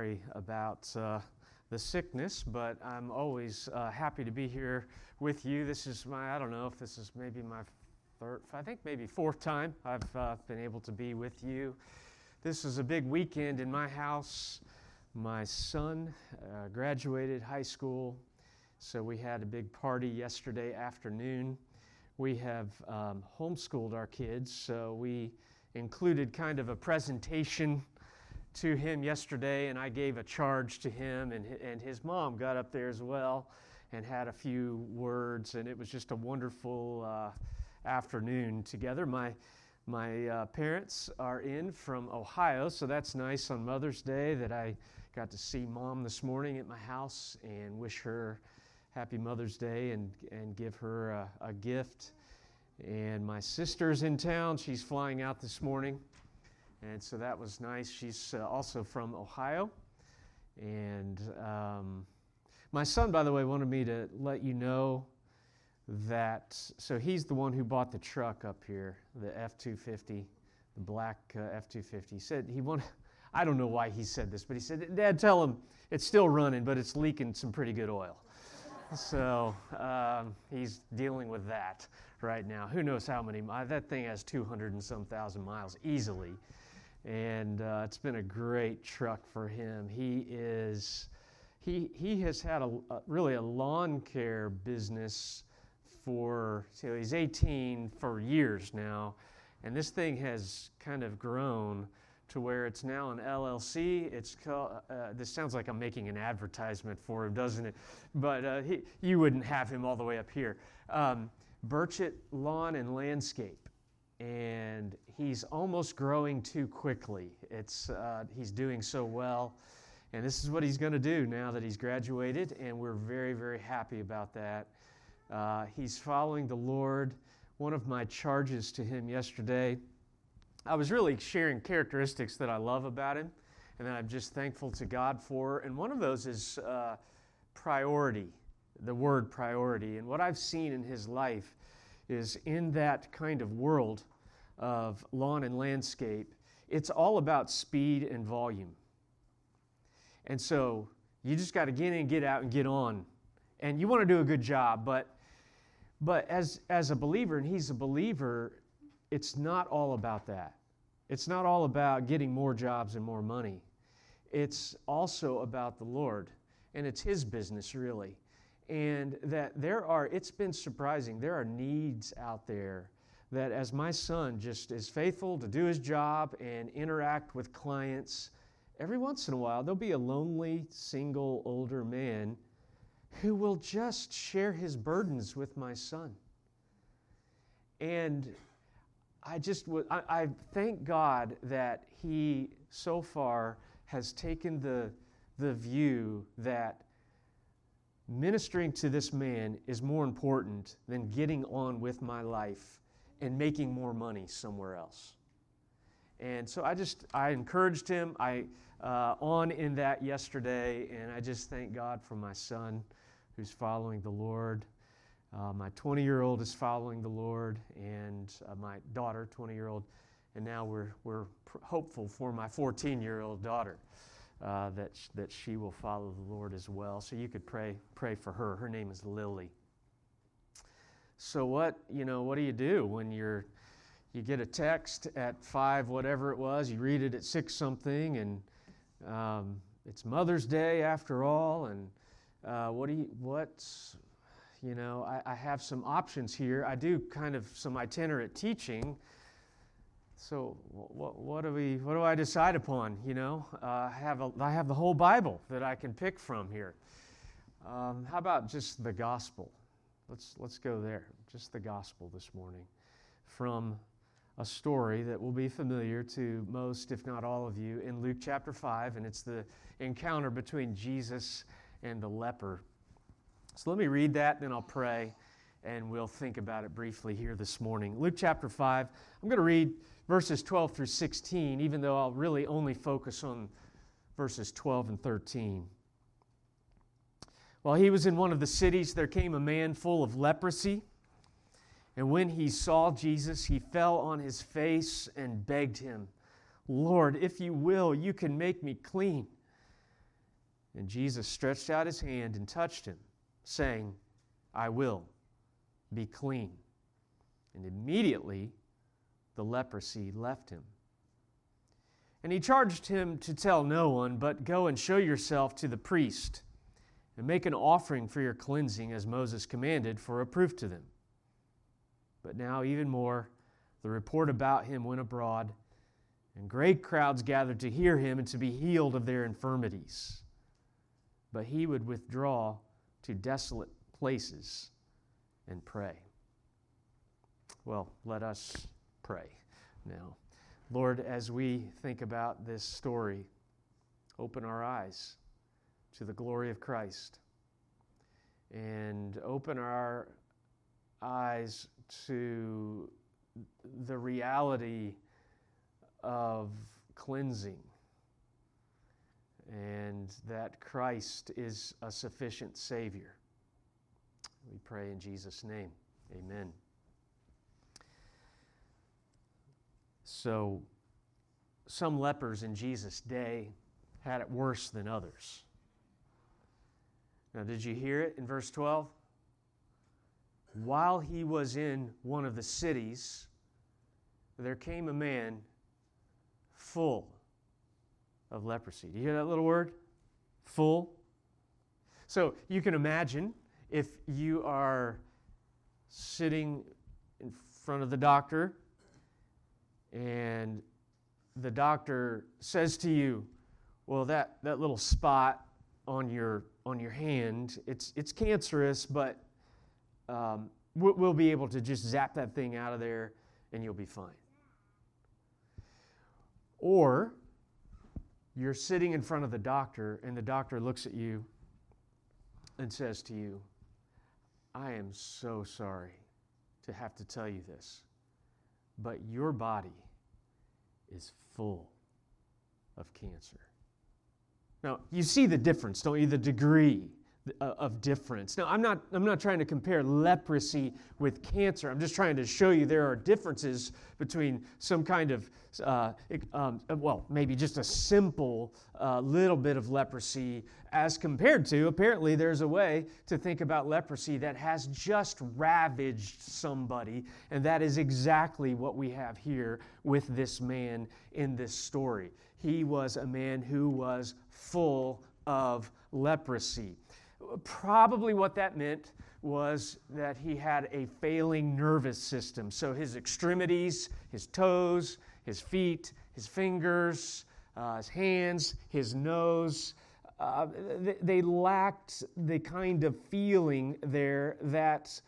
sorry about uh, the sickness, but I'm always uh, happy to be here with you. This is my, I don't know if this is maybe my third, I think maybe fourth time I've uh, been able to be with you. This is a big weekend in my house. My son uh, graduated high school, so we had a big party yesterday afternoon. We have um, homeschooled our kids, so we included kind of a presentation to him yesterday, and I gave a charge to him, and, and his mom got up there as well and had a few words, and it was just a wonderful uh, afternoon together. My my uh, parents are in from Ohio, so that's nice on Mother's Day that I got to see mom this morning at my house and wish her happy Mother's Day and, and give her a, a gift. And my sister's in town. She's flying out this morning. And so that was nice. She's uh, also from Ohio. And um, my son, by the way, wanted me to let you know that, so he's the one who bought the truck up here, the F 250, the black uh, F 250. He said he wanted, I don't know why he said this, but he said, Dad, tell him it's still running, but it's leaking some pretty good oil. so um, he's dealing with that right now. Who knows how many? That thing has 200 and some thousand miles easily and uh, it's been a great truck for him. He is he he has had a, a really a lawn care business for so he's 18 for years now, and this thing has kind of grown to where it's now an LLC. It's called, uh, this sounds like I'm making an advertisement for him, doesn't it? But uh, he, you wouldn't have him all the way up here. Um, Lawn and Landscape and he's almost growing too quickly. It's, uh, he's doing so well. And this is what he's going to do now that he's graduated, and we're very, very happy about that. Uh, he's following the Lord. One of my charges to him yesterday, I was really sharing characteristics that I love about him and that I'm just thankful to God for. And one of those is uh, priority, the word priority. And what I've seen in his life is in that kind of world of lawn and landscape, it's all about speed and volume. And so you just got to get in, get out, and get on. And you want to do a good job, but but as as a believer, and he's a believer, it's not all about that. It's not all about getting more jobs and more money. It's also about the Lord, and it's his business really and that there are, it's been surprising, there are needs out there that as my son just is faithful to do his job and interact with clients, every once in a while there'll be a lonely, single, older man who will just share his burdens with my son. And I just would, I, I thank God that he so far has taken the, the view that ministering to this man is more important than getting on with my life and making more money somewhere else. And so I just, I encouraged him. I, uh, on in that yesterday, and I just thank God for my son who's following the Lord. Uh, my 20 year old is following the Lord, and uh, my daughter, 20 year old, and now we're, we're hopeful for my 14 year old daughter uh, that, sh- that she will follow the Lord as well. So you could pray, pray for her. Her name is Lily. So what, you know, what do you do when you're, you get a text at five, whatever it was, you read it at six something, and um, it's Mother's Day after all, and uh, what do you, what's, you know, I, I have some options here. I do kind of some itinerant teaching so what, what, do we what do I decide upon? You know, uh, I have a, I have the whole Bible that I can pick from here. Um, how about just the gospel? Let's let's go there. Just the gospel this morning, from a story that will be familiar to most, if not all of you, in Luke chapter five, and it's the encounter between Jesus and the leper. So let me read that, then I'll pray, and we'll think about it briefly here this morning. Luke chapter five. I'm going to read verses 12 through 16, even though I'll really only focus on verses 12 and 13. While he was in one of the cities, there came a man full of leprosy. And when he saw Jesus, he fell on his face and begged him, Lord, if you will, you can make me clean. And Jesus stretched out his hand and touched him, saying, I will be clean. And immediately the leprosy left him. And he charged him to tell no one, but go and show yourself to the priest, and make an offering for your cleansing as Moses commanded for a proof to them. But now, even more, the report about him went abroad, and great crowds gathered to hear him and to be healed of their infirmities. But he would withdraw to desolate places and pray. Well, let us pray now. Lord, as we think about this story, open our eyes to the glory of Christ and open our eyes to the reality of cleansing and that Christ is a sufficient Savior. We pray in Jesus' name. Amen. So, some lepers in Jesus' day had it worse than others. Now, did you hear it in verse 12? While he was in one of the cities, there came a man full of leprosy. Do you hear that little word? Full. So you can imagine if you are sitting in front of the doctor and the doctor says to you, well, that, that little spot on your, on your hand, it's, it's cancerous, but um, we'll, we'll be able to just zap that thing out of there and you'll be fine. Or you're sitting in front of the doctor and the doctor looks at you and says to you, I am so sorry to have to tell you this, but your body is full of cancer. Now, you see the difference, don't you? The degree uh, of difference. Now, I'm not, I'm not trying to compare leprosy with cancer. I'm just trying to show you there are differences between some kind of, uh, um, well, maybe just a simple uh, little bit of leprosy as compared to, apparently, there's a way to think about leprosy that has just ravaged somebody. And that is exactly what we have here with this man in this story. He was a man who was full of leprosy. Probably what that meant was that he had a failing nervous system. So his extremities, his toes, his feet, his fingers, uh, his hands, his nose, uh, they, they lacked the kind of feeling there that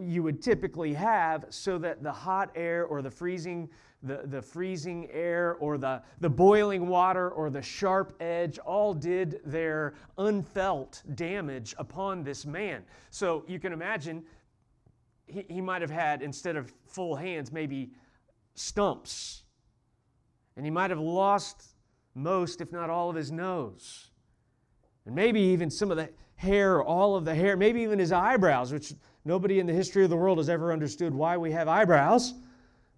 you would typically have so that the hot air or the freezing the, the freezing air or the, the boiling water or the sharp edge all did their unfelt damage upon this man. So you can imagine he, he might have had, instead of full hands, maybe stumps. And he might have lost most, if not all, of his nose. And maybe even some of the hair, all of the hair, maybe even his eyebrows, which nobody in the history of the world has ever understood why we have eyebrows.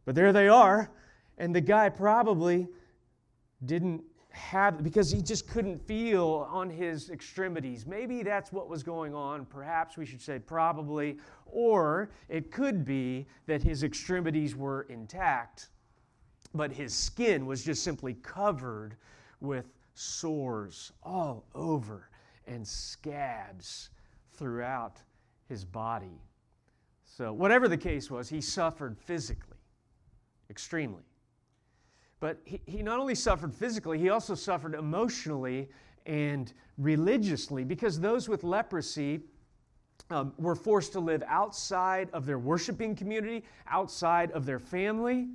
But there they are. And the guy probably didn't have, because he just couldn't feel on his extremities. Maybe that's what was going on. Perhaps we should say probably. Or it could be that his extremities were intact, but his skin was just simply covered with sores all over and scabs throughout his body. So, whatever the case was, he suffered physically, extremely. But he, he not only suffered physically, he also suffered emotionally and religiously because those with leprosy um, were forced to live outside of their worshiping community, outside of their family.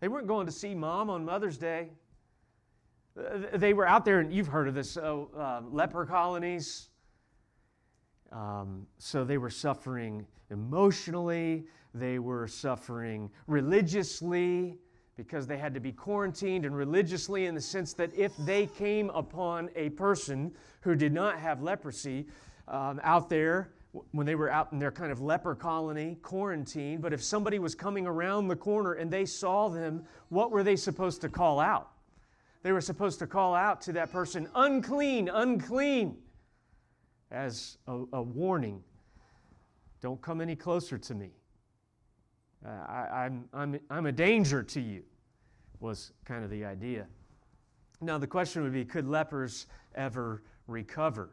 They weren't going to see mom on Mother's Day. They were out there, and you've heard of this uh, uh, leper colonies. Um, so they were suffering emotionally, they were suffering religiously because they had to be quarantined and religiously in the sense that if they came upon a person who did not have leprosy um, out there, when they were out in their kind of leper colony, quarantine, but if somebody was coming around the corner and they saw them, what were they supposed to call out? they were supposed to call out to that person, unclean, unclean, as a, a warning. Don't come any closer to me. Uh, I, I'm, I'm, I'm a danger to you, was kind of the idea. Now, the question would be could lepers ever recover?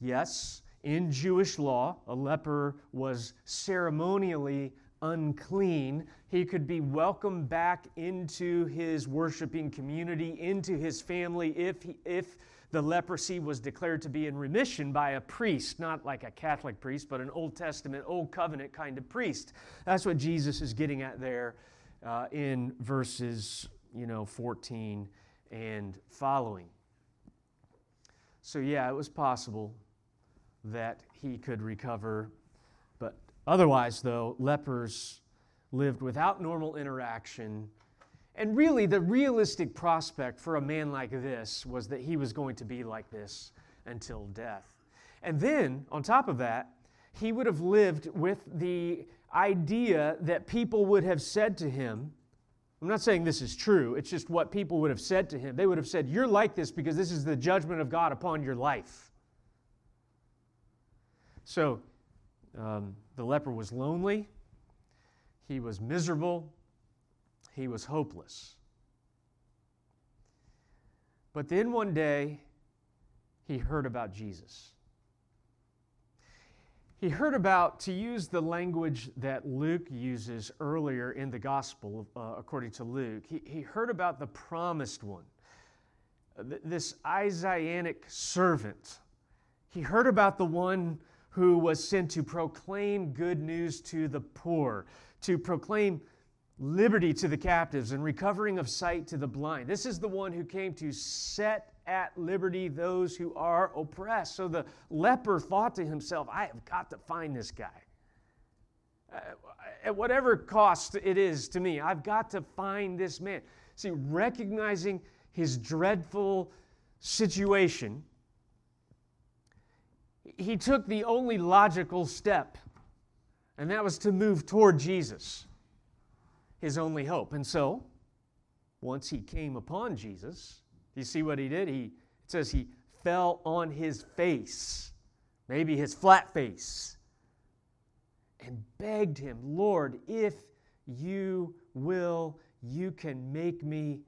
Yes, in Jewish law, a leper was ceremonially unclean. He could be welcomed back into his worshiping community, into his family, if, he, if the leprosy was declared to be in remission by a priest, not like a Catholic priest, but an Old Testament, Old Covenant kind of priest. That's what Jesus is getting at there uh, in verses, you know, 14 and following. So, yeah, it was possible that he could recover. But otherwise, though, lepers lived without normal interaction. And really, the realistic prospect for a man like this was that he was going to be like this until death. And then, on top of that, he would have lived with the idea that people would have said to him, I'm not saying this is true, it's just what people would have said to him. They would have said, You're like this because this is the judgment of God upon your life. So um, the leper was lonely, he was miserable, he was hopeless. But then one day, he heard about Jesus. He heard about, to use the language that Luke uses earlier in the gospel, uh, according to Luke, he, he heard about the promised one, this Isaianic servant. He heard about the one who was sent to proclaim good news to the poor, to proclaim liberty to the captives and recovering of sight to the blind. This is the one who came to set at liberty those who are oppressed. So the leper thought to himself, I have got to find this guy. At whatever cost it is to me, I've got to find this man. See, recognizing his dreadful situation, he took the only logical step, and that was to move toward Jesus, his only hope. And so, once he came upon Jesus, you see what he did? He it says he fell on his face, maybe his flat face, and begged him, Lord, if you will, you can make me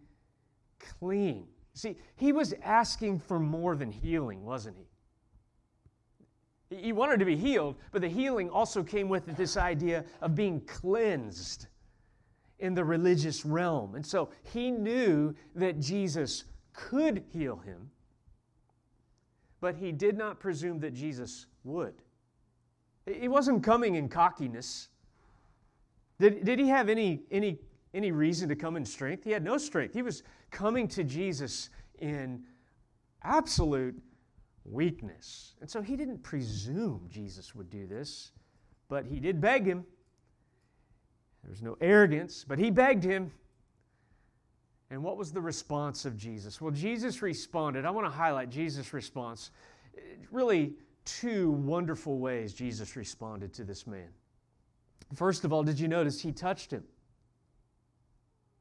clean. See, he was asking for more than healing, wasn't he? He wanted to be healed, but the healing also came with this idea of being cleansed in the religious realm. And so he knew that Jesus could heal him, but he did not presume that Jesus would. He wasn't coming in cockiness. Did, did he have any, any, any reason to come in strength? He had no strength. He was coming to Jesus in absolute weakness. And so he didn't presume Jesus would do this, but he did beg him. There was no arrogance, but he begged him. And what was the response of Jesus? Well, Jesus responded. I want to highlight Jesus' response. Really, two wonderful ways Jesus responded to this man. First of all, did you notice he touched him?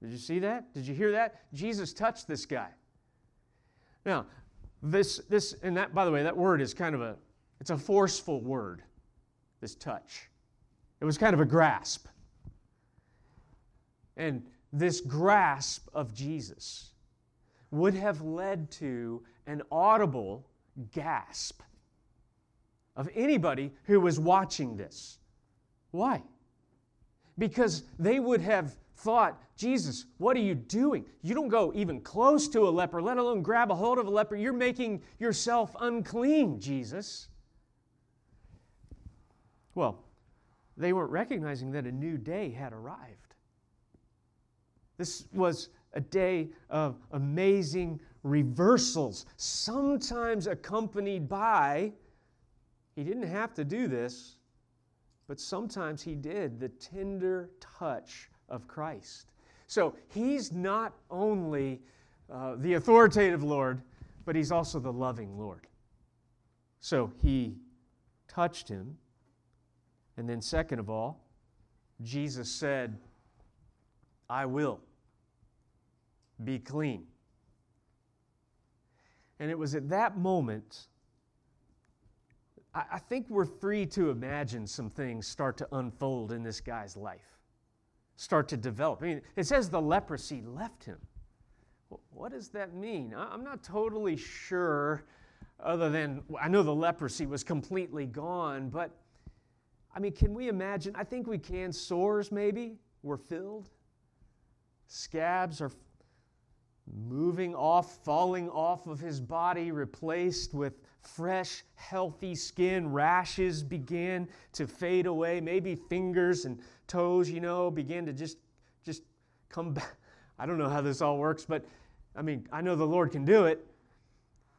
Did you see that? Did you hear that? Jesus touched this guy. Now, this, this, and that, by the way, that word is kind of a, it's a forceful word, this touch. It was kind of a grasp. And this grasp of Jesus would have led to an audible gasp of anybody who was watching this. Why? Because they would have thought, Jesus, what are you doing? You don't go even close to a leper, let alone grab a hold of a leper. You're making yourself unclean, Jesus. Well, they weren't recognizing that a new day had arrived. This was a day of amazing reversals, sometimes accompanied by, he didn't have to do this, but sometimes he did, the tender touch of Christ. So he's not only uh, the authoritative Lord, but he's also the loving Lord. So he touched him. And then, second of all, Jesus said, I will be clean. And it was at that moment, I, I think we're free to imagine some things start to unfold in this guy's life, start to develop. I mean, it says the leprosy left him. What does that mean? I'm not totally sure, other than I know the leprosy was completely gone, but I mean, can we imagine? I think we can. Sores maybe were filled, scabs are moving off, falling off of his body, replaced with fresh, healthy skin. Rashes began to fade away. Maybe fingers and toes, you know, began to just just come back. I don't know how this all works, but I mean, I know the Lord can do it.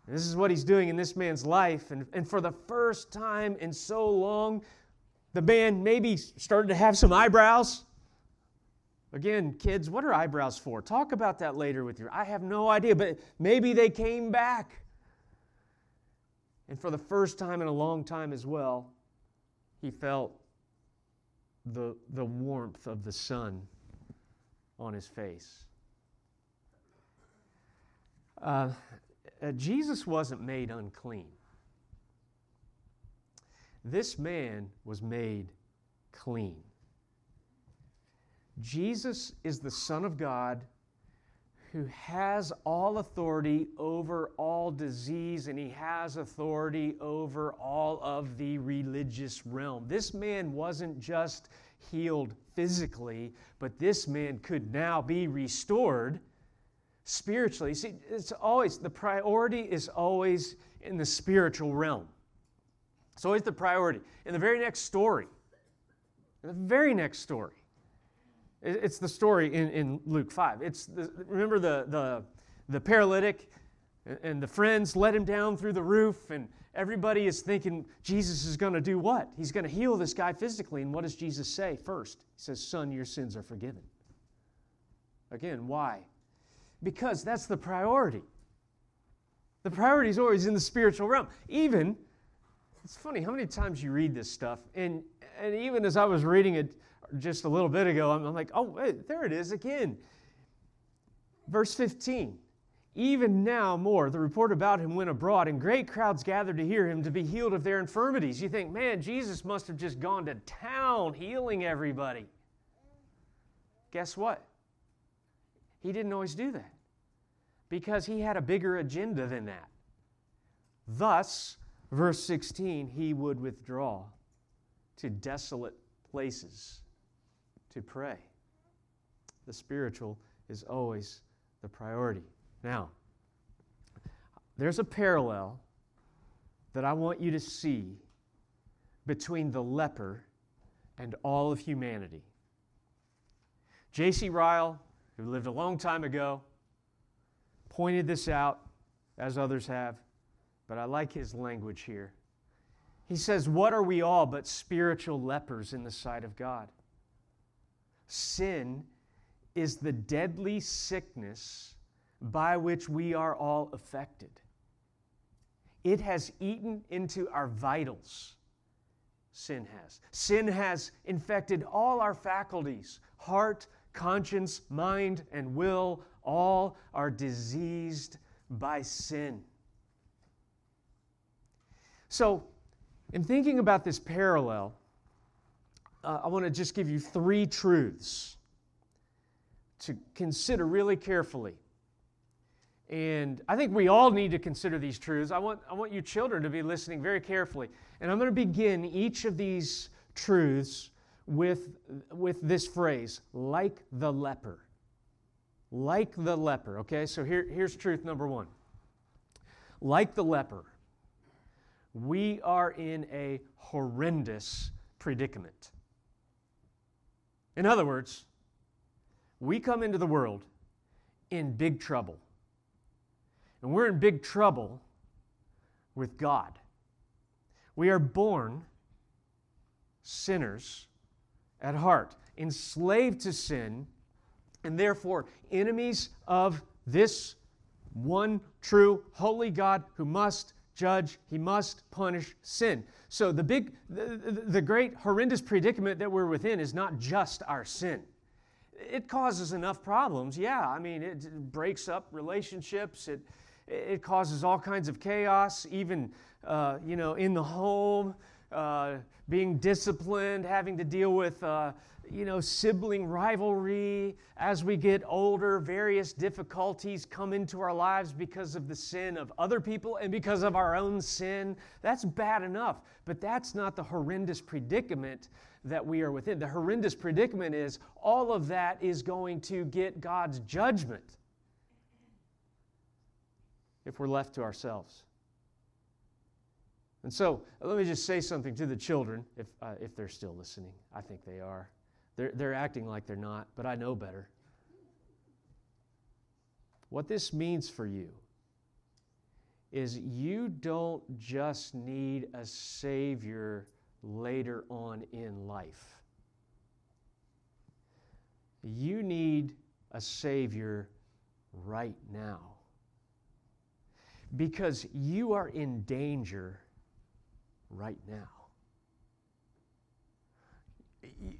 This is what he's doing in this man's life. And, and for the first time in so long, the man maybe started to have some eyebrows. Again, kids, what are eyebrows for? Talk about that later with you. I have no idea, but maybe they came back. And for the first time in a long time as well, he felt the, the warmth of the sun on his face. Uh, uh, Jesus wasn't made unclean. This man was made clean. Jesus is the Son of God who has all authority over all disease and he has authority over all of the religious realm. This man wasn't just healed physically, but this man could now be restored spiritually. See, it's always, the priority is always in the spiritual realm. It's always the priority. In the very next story, in the very next story, it's the story in, in Luke 5. It's the, remember the, the, the paralytic and the friends let him down through the roof, and everybody is thinking Jesus is going to do what? He's going to heal this guy physically. And what does Jesus say first? He says, Son, your sins are forgiven. Again, why? Because that's the priority. The priority is always in the spiritual realm. Even, it's funny how many times you read this stuff, and, and even as I was reading it, just a little bit ago, I'm, I'm like, oh, wait, there it is again. Verse 15. Even now, more, the report about him went abroad, and great crowds gathered to hear him to be healed of their infirmities. You think, man, Jesus must have just gone to town healing everybody. Guess what? He didn't always do that because he had a bigger agenda than that. Thus, verse 16, he would withdraw to desolate places to pray. The spiritual is always the priority. Now, there's a parallel that I want you to see between the leper and all of humanity. J.C. Ryle, who lived a long time ago, pointed this out, as others have, but I like his language here. He says, What are we all but spiritual lepers in the sight of God? Sin is the deadly sickness by which we are all affected. It has eaten into our vitals. Sin has. Sin has infected all our faculties heart, conscience, mind, and will. All are diseased by sin. So, in thinking about this parallel, uh, I want to just give you three truths to consider really carefully. And I think we all need to consider these truths. I want, I want you children to be listening very carefully. And I'm going to begin each of these truths with, with this phrase like the leper. Like the leper, okay? So here, here's truth number one. Like the leper, we are in a horrendous predicament. In other words, we come into the world in big trouble. And we're in big trouble with God. We are born sinners at heart, enslaved to sin, and therefore enemies of this one true holy God who must judge, he must punish sin. So the big, the, the great horrendous predicament that we're within is not just our sin. It causes enough problems, yeah. I mean, it breaks up relationships. It, it causes all kinds of chaos, even uh, you know in the home, uh, being disciplined, having to deal with uh, you know, sibling rivalry. As we get older, various difficulties come into our lives because of the sin of other people and because of our own sin. That's bad enough, but that's not the horrendous predicament that we are within. The horrendous predicament is all of that is going to get God's judgment if we're left to ourselves. And so, let me just say something to the children, if, uh, if they're still listening. I think they are. They're, they're acting like they're not, but I know better. What this means for you is you don't just need a Savior later on in life. You need a Savior right now. Because you are in danger right now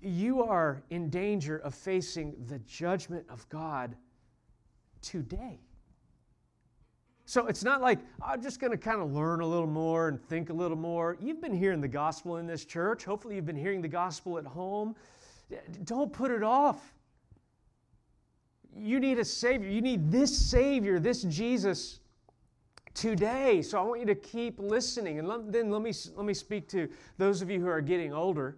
you are in danger of facing the judgment of God today. So it's not like I'm just going to kind of learn a little more and think a little more. You've been hearing the gospel in this church. Hopefully, you've been hearing the gospel at home. Don't put it off. You need a Savior. You need this Savior, this Jesus today. So I want you to keep listening. And let, then let me, let me speak to those of you who are getting older.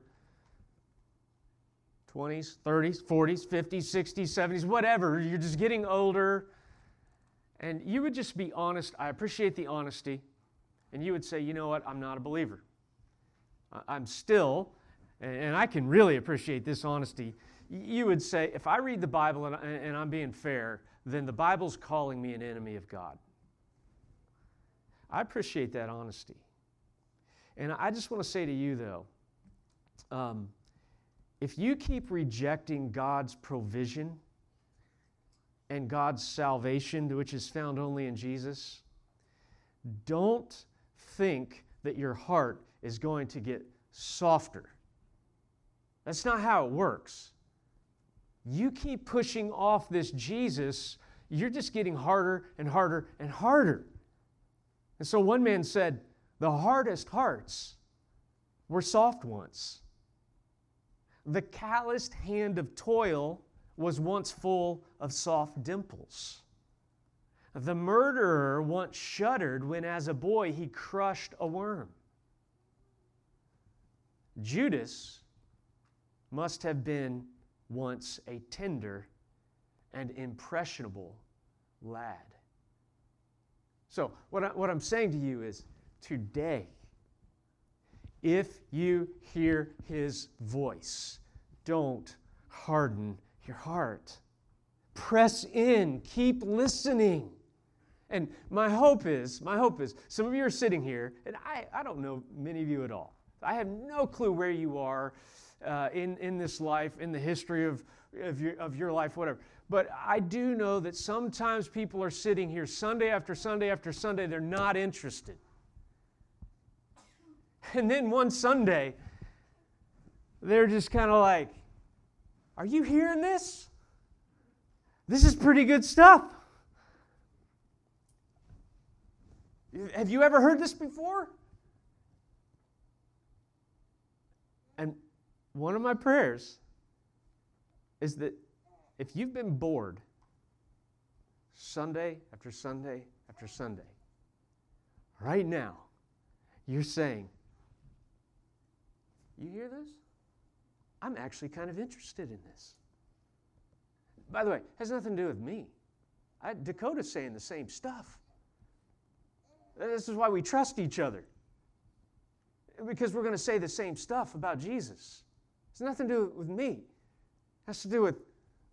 20s, 30s, 40s, 50s, 60s, 70s, whatever. You're just getting older. And you would just be honest. I appreciate the honesty. And you would say, you know what? I'm not a believer. I'm still, and I can really appreciate this honesty. You would say, if I read the Bible and I'm being fair, then the Bible's calling me an enemy of God. I appreciate that honesty. And I just want to say to you, though, um, if you keep rejecting God's provision and God's salvation, which is found only in Jesus, don't think that your heart is going to get softer. That's not how it works. You keep pushing off this Jesus, you're just getting harder and harder and harder. And so one man said, The hardest hearts were soft ones. The calloused hand of toil was once full of soft dimples. The murderer once shuddered when, as a boy, he crushed a worm. Judas must have been once a tender and impressionable lad. So, what, I, what I'm saying to you is today, if you hear his voice, don't harden your heart. Press in, keep listening. And my hope is, my hope is, some of you are sitting here, and I, I don't know many of you at all. I have no clue where you are uh, in, in this life, in the history of, of, your, of your life, whatever. But I do know that sometimes people are sitting here Sunday after Sunday after Sunday, they're not interested. And then one Sunday, they're just kind of like, Are you hearing this? This is pretty good stuff. Have you ever heard this before? And one of my prayers is that if you've been bored Sunday after Sunday after Sunday, right now, you're saying, you hear this? I'm actually kind of interested in this. By the way, has nothing to do with me. I, Dakota's saying the same stuff. This is why we trust each other. Because we're going to say the same stuff about Jesus. It's nothing to do with me. It has to do with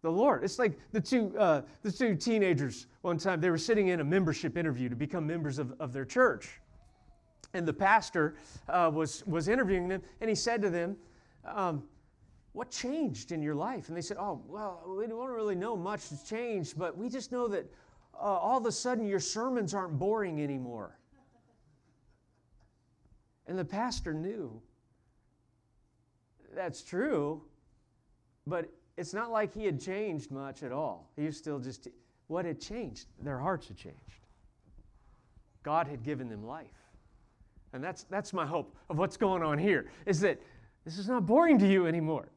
the Lord. It's like the two, uh, the two teenagers one time, they were sitting in a membership interview to become members of, of their church and the pastor uh, was, was interviewing them, and he said to them, um, What changed in your life? And they said, Oh, well, we don't really know much has changed, but we just know that uh, all of a sudden your sermons aren't boring anymore. And the pastor knew that's true, but it's not like he had changed much at all. He was still just, what had changed? Their hearts had changed. God had given them life. And that's, that's my hope of what's going on here, is that this is not boring to you anymore.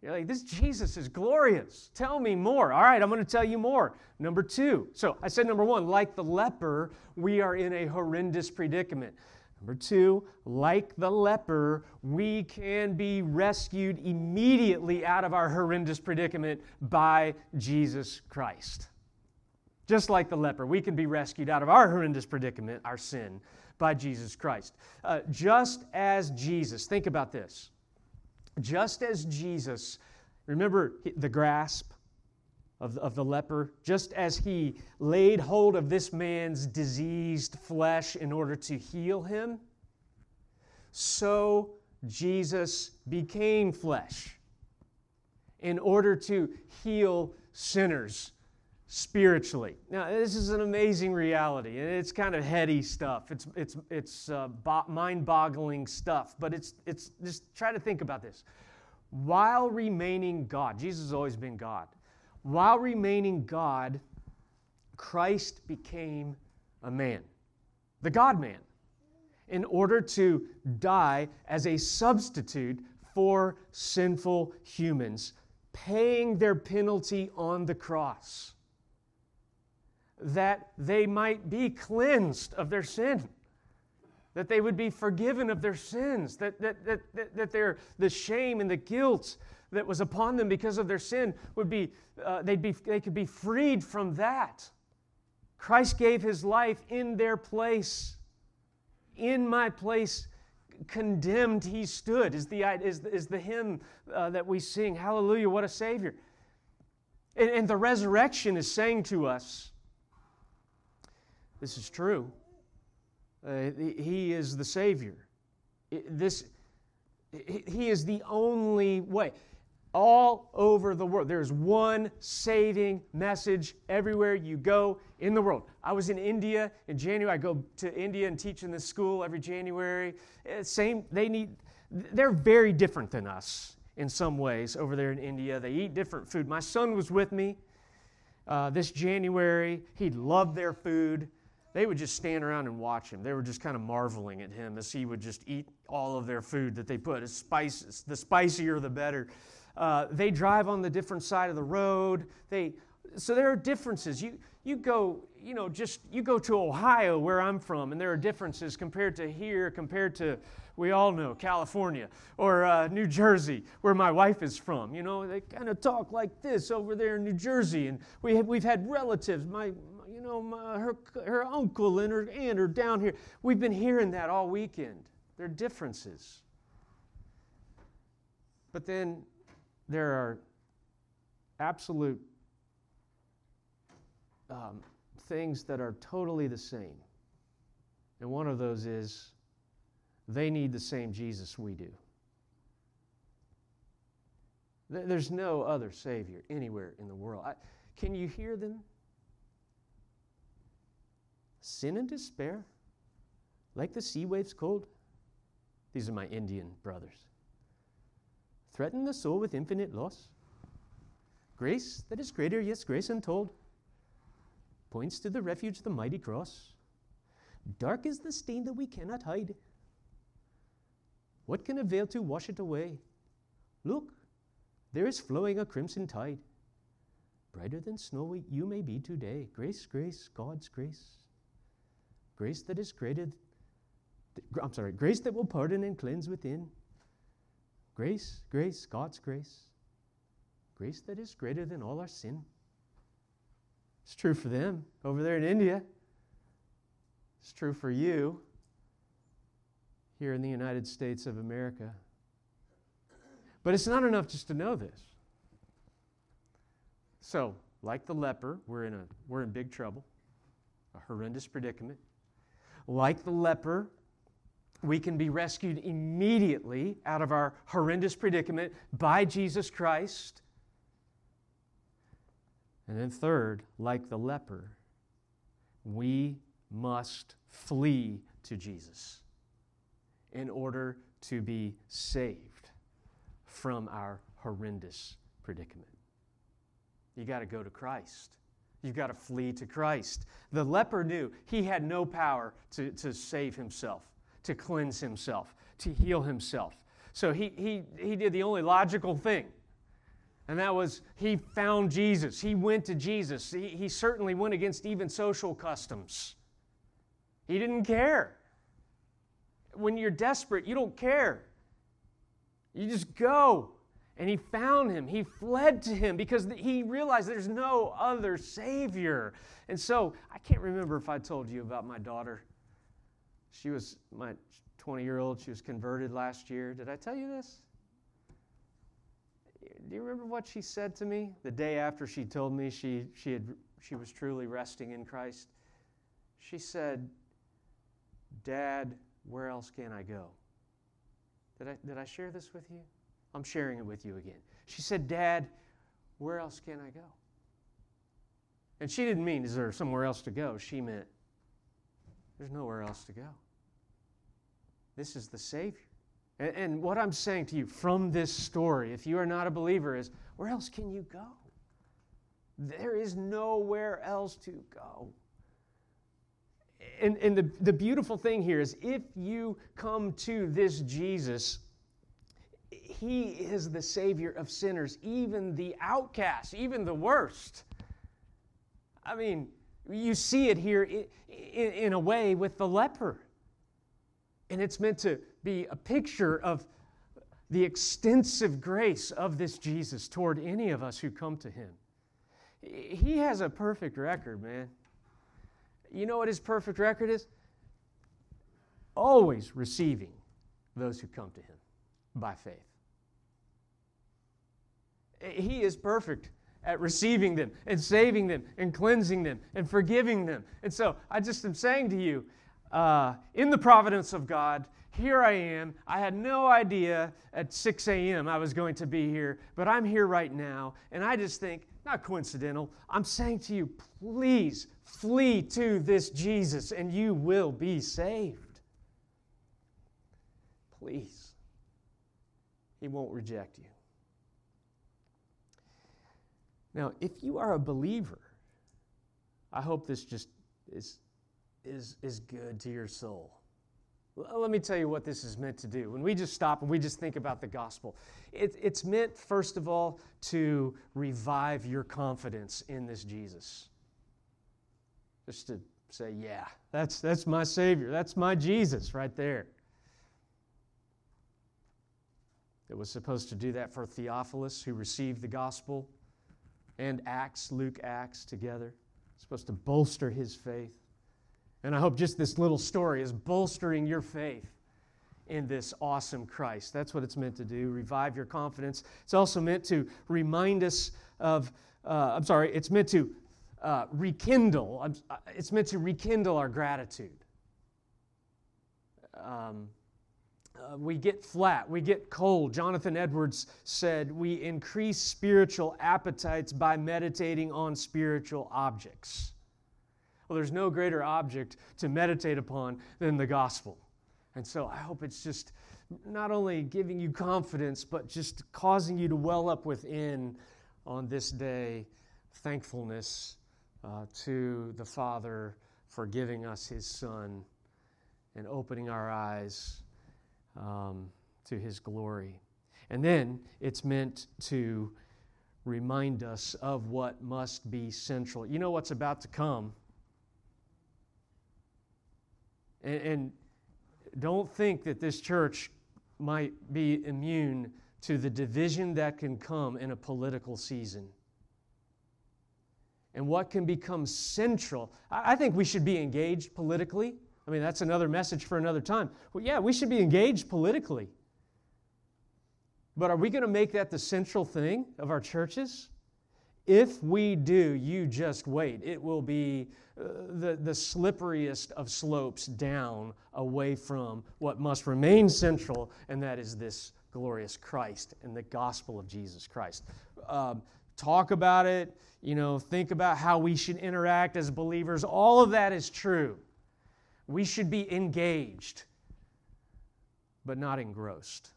You're like, this Jesus is glorious. Tell me more. All right, I'm going to tell you more. Number two. So I said number one, like the leper, we are in a horrendous predicament. Number two, like the leper, we can be rescued immediately out of our horrendous predicament by Jesus Christ. Just like the leper, we can be rescued out of our horrendous predicament, our sin, by Jesus Christ. Uh, just as Jesus, think about this. Just as Jesus, remember the grasp of, of the leper, just as he laid hold of this man's diseased flesh in order to heal him, so Jesus became flesh in order to heal sinners spiritually. Now, this is an amazing reality, and it's kind of heady stuff. It's, it's, it's uh, bo- mind boggling stuff, but it's, it's just try to think about this. While remaining God, Jesus has always been God. While remaining God, Christ became a man, the God man, in order to die as a substitute for sinful humans, paying their penalty on the cross that they might be cleansed of their sin, that they would be forgiven of their sins, that, that, that, that, that their, the shame and the guilt that was upon them because of their sin would be, uh, they'd be, they could be freed from that. Christ gave his life in their place. In my place, condemned he stood, is the, is, is the hymn uh, that we sing. Hallelujah, what a Savior. And, and the resurrection is saying to us, this is true. Uh, he is the Savior. This, he is the only way. All over the world, there's one saving message everywhere you go in the world. I was in India in January. I go to India and teach in this school every January. Uh, same, they need, they're very different than us in some ways over there in India. They eat different food. My son was with me uh, this January. He loved their food they would just stand around and watch him. They were just kind of marveling at him as he would just eat all of their food that they put. As spices, the spicier, the better. Uh, they drive on the different side of the road. They, so there are differences. You, you go, you know, just you go to Ohio, where I'm from, and there are differences compared to here, compared to we all know California or uh, New Jersey, where my wife is from. You know, they kind of talk like this over there in New Jersey, and we have, we've had relatives. My you know, my, her, her uncle and her aunt are down here. We've been hearing that all weekend. There are differences. But then there are absolute um, things that are totally the same. And one of those is they need the same Jesus we do. There's no other Savior anywhere in the world. I, can you hear them? sin and despair, like the sea waves cold. These are my Indian brothers. Threaten the soul with infinite loss. Grace that is greater, yes, grace untold, points to the refuge, the mighty cross. Dark is the stain that we cannot hide. What can avail to wash it away? Look, there is flowing a crimson tide. Brighter than snow you may be today. Grace, grace, God's grace. Grace that is created, I'm sorry, grace that will pardon and cleanse within. Grace, grace, God's grace. Grace that is greater than all our sin. It's true for them over there in India. It's true for you here in the United States of America. But it's not enough just to know this. So, like the leper, we're in, a, we're in big trouble, a horrendous predicament. Like the leper, we can be rescued immediately out of our horrendous predicament by Jesus Christ. And then, third, like the leper, we must flee to Jesus in order to be saved from our horrendous predicament. You got to go to Christ. You've got to flee to Christ. The leper knew he had no power to, to save himself, to cleanse himself, to heal himself. So he, he, he did the only logical thing, and that was he found Jesus. He went to Jesus. He, he certainly went against even social customs. He didn't care. When you're desperate, you don't care. You just go. And he found him. He fled to him because he realized there's no other Savior. And so I can't remember if I told you about my daughter. She was my 20 year old. She was converted last year. Did I tell you this? Do you remember what she said to me the day after she told me she, she, had, she was truly resting in Christ? She said, Dad, where else can I go? Did I, did I share this with you? I'm sharing it with you again. She said, Dad, where else can I go? And she didn't mean, is there somewhere else to go? She meant, there's nowhere else to go. This is the Savior. And, and, what I'm saying to you from this story, if you are not a believer, is where else can you go? There is nowhere else to go. And, and the, the beautiful thing here is if you come to this Jesus, he is the Savior of sinners, even the outcast, even the worst. I mean, you see it here in, a way with the leper. And it's meant to be a picture of the extensive grace of this Jesus toward any of us who come to him. He has a perfect record, man. You know what his perfect record is? Always receiving those who come to him by faith. He is perfect at receiving them and saving them and cleansing them and forgiving them. And so I just am saying to you, uh, in the providence of God, here I am. I had no idea at 6 a.m. I was going to be here, but I'm here right now. And I just think, not coincidental, I'm saying to you, please flee to this Jesus and you will be saved. Please. He won't reject you. Now, if you are a believer, I hope this just is, is, is good to your soul. Let me tell you what this is meant to do. When we just stop and we just think about the gospel, it, it's meant, first of all, to revive your confidence in this Jesus. Just to say, yeah, that's, that's my Savior. That's my Jesus right there. It was supposed to do that for Theophilus, who received the gospel and Acts, Luke Acts together. It's supposed to bolster his faith. And I hope just this little story is bolstering your faith in this awesome Christ. That's what it's meant to do, revive your confidence. It's also meant to remind us of, uh, I'm sorry, it's meant to uh, rekindle, uh, it's meant to rekindle our gratitude. Um, uh, we get flat, we get cold. Jonathan Edwards said, We increase spiritual appetites by meditating on spiritual objects. Well, there's no greater object to meditate upon than the gospel. And so I hope it's just not only giving you confidence, but just causing you to well up within on this day thankfulness uh, to the Father for giving us His Son and opening our eyes um, to his glory. And then it's meant to remind us of what must be central. You know what's about to come. And, and don't think that this church might be immune to the division that can come in a political season. And what can become central. I think we should be engaged politically. I mean, that's another message for another time. Well, yeah, we should be engaged politically. But are we going to make that the central thing of our churches? If we do, you just wait. It will be uh, the, the slipperiest of slopes down away from what must remain central, and that is this glorious Christ and the gospel of Jesus Christ. Um, talk about it, you know, think about how we should interact as believers. All of that is true. We should be engaged, but not engrossed.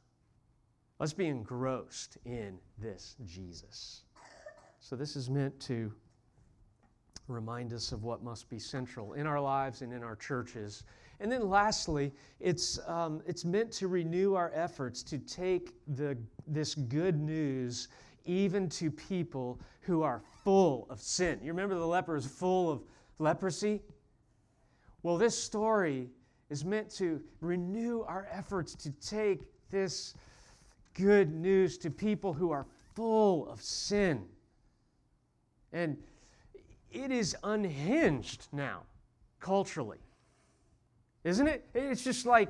Let's be engrossed in this Jesus. So, this is meant to remind us of what must be central in our lives and in our churches. And then lastly, it's, um, it's meant to renew our efforts to take the, this good news even to people who are full of sin. You remember the leper is full of leprosy? Well, this story is meant to renew our efforts to take this good news to people who are full of sin. And it is unhinged now, culturally. Isn't it? It's just like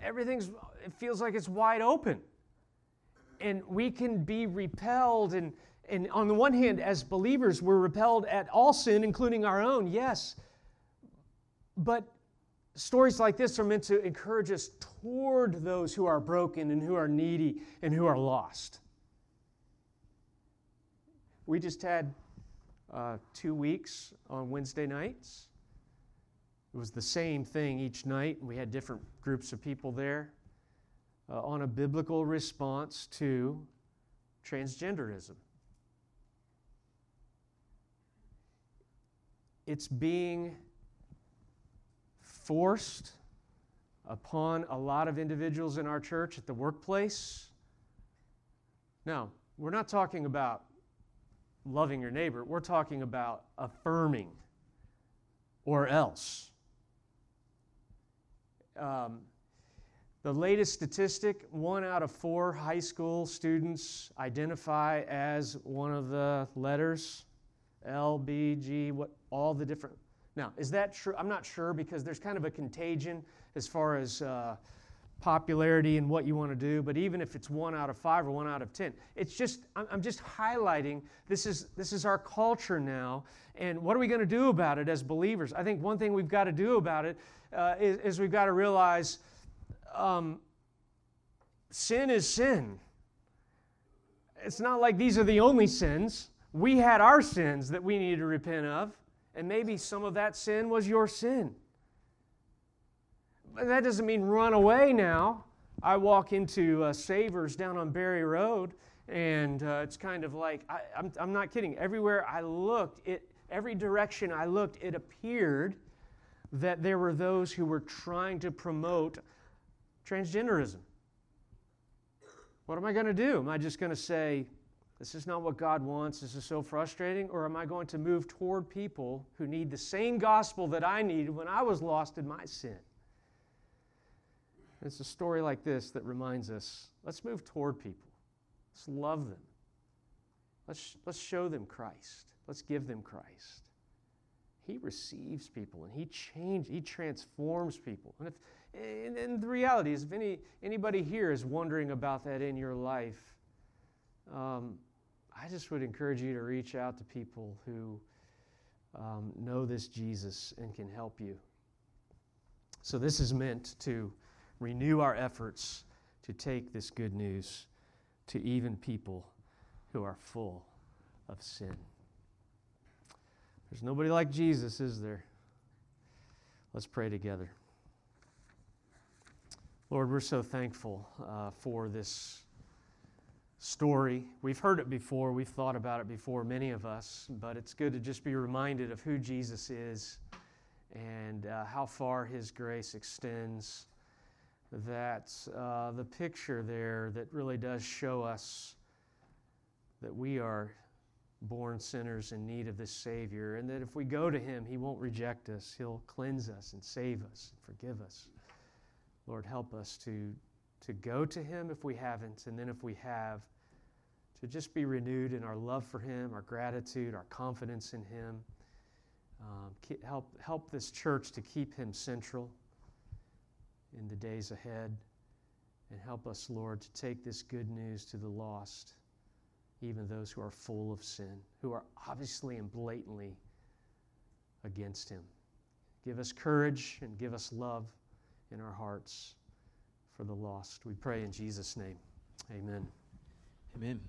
everything's, it feels like it's wide open. And we can be repelled. And, and on the one hand, as believers, we're repelled at all sin, including our own, yes. But stories like this are meant to encourage us toward those who are broken and who are needy and who are lost. We just had uh, two weeks on Wednesday nights. It was the same thing each night. We had different groups of people there uh, on a biblical response to transgenderism. It's being forced upon a lot of individuals in our church at the workplace. Now, we're not talking about loving your neighbor, we're talking about affirming or else. Um, the latest statistic one out of four high school students identify as one of the letters L, B, G, what, all the different. Now, is that true? I'm not sure because there's kind of a contagion as far as uh, popularity and what you want to do, but even if it's one out of five or one out of ten, it's just, I'm just highlighting this is, this is our culture now, and what are we going to do about it as believers? I think one thing we've got to do about it uh, is, is, we've got to realize um, sin is sin. It's not like these are the only sins. We had our sins that we needed to repent of, and maybe some of that sin was your sin But that doesn't mean run away now. I walk into uh, Savers down on Berry Road, and uh, it's kind of like I, am I'm, I'm not kidding. Everywhere I looked, it every direction I looked, it appeared that there were those who were trying to promote transgenderism. What am I going to do? Am I just going to say, this is not what God wants, this is so frustrating? Or am I going to move toward people who need the same gospel that I needed when I was lost in my sin? It's a story like this that reminds us let's move toward people, let's love them, let's, let's show them Christ, let's give them Christ. He receives people and he changes, he transforms people. And, if, and, and the reality is, if any, anybody here is wondering about that in your life, um, I just would encourage you to reach out to people who um, know this Jesus and can help you. So, this is meant to renew our efforts to take this good news to even people who are full of sin. There's nobody like Jesus, is there? Let's pray together. Lord, we're so thankful uh, for this story. We've heard it before, we've thought about it before, many of us, but it's good to just be reminded of who Jesus is and uh, how far his grace extends that uh, the picture there that really does show us that we are born sinners in need of this Savior, and that if we go to Him, He won't reject us. He'll cleanse us and save us and forgive us. Lord, help us to, to go to Him if we haven't, and then if we have, to just be renewed in our love for Him, our gratitude, our confidence in Him. Um, help, help this church to keep Him central in the days ahead. And help us, Lord, to take this good news to the lost, even those who are full of sin, who are obviously and blatantly against Him. Give us courage and give us love in our hearts for the lost. We pray in Jesus' name. Amen. Amen.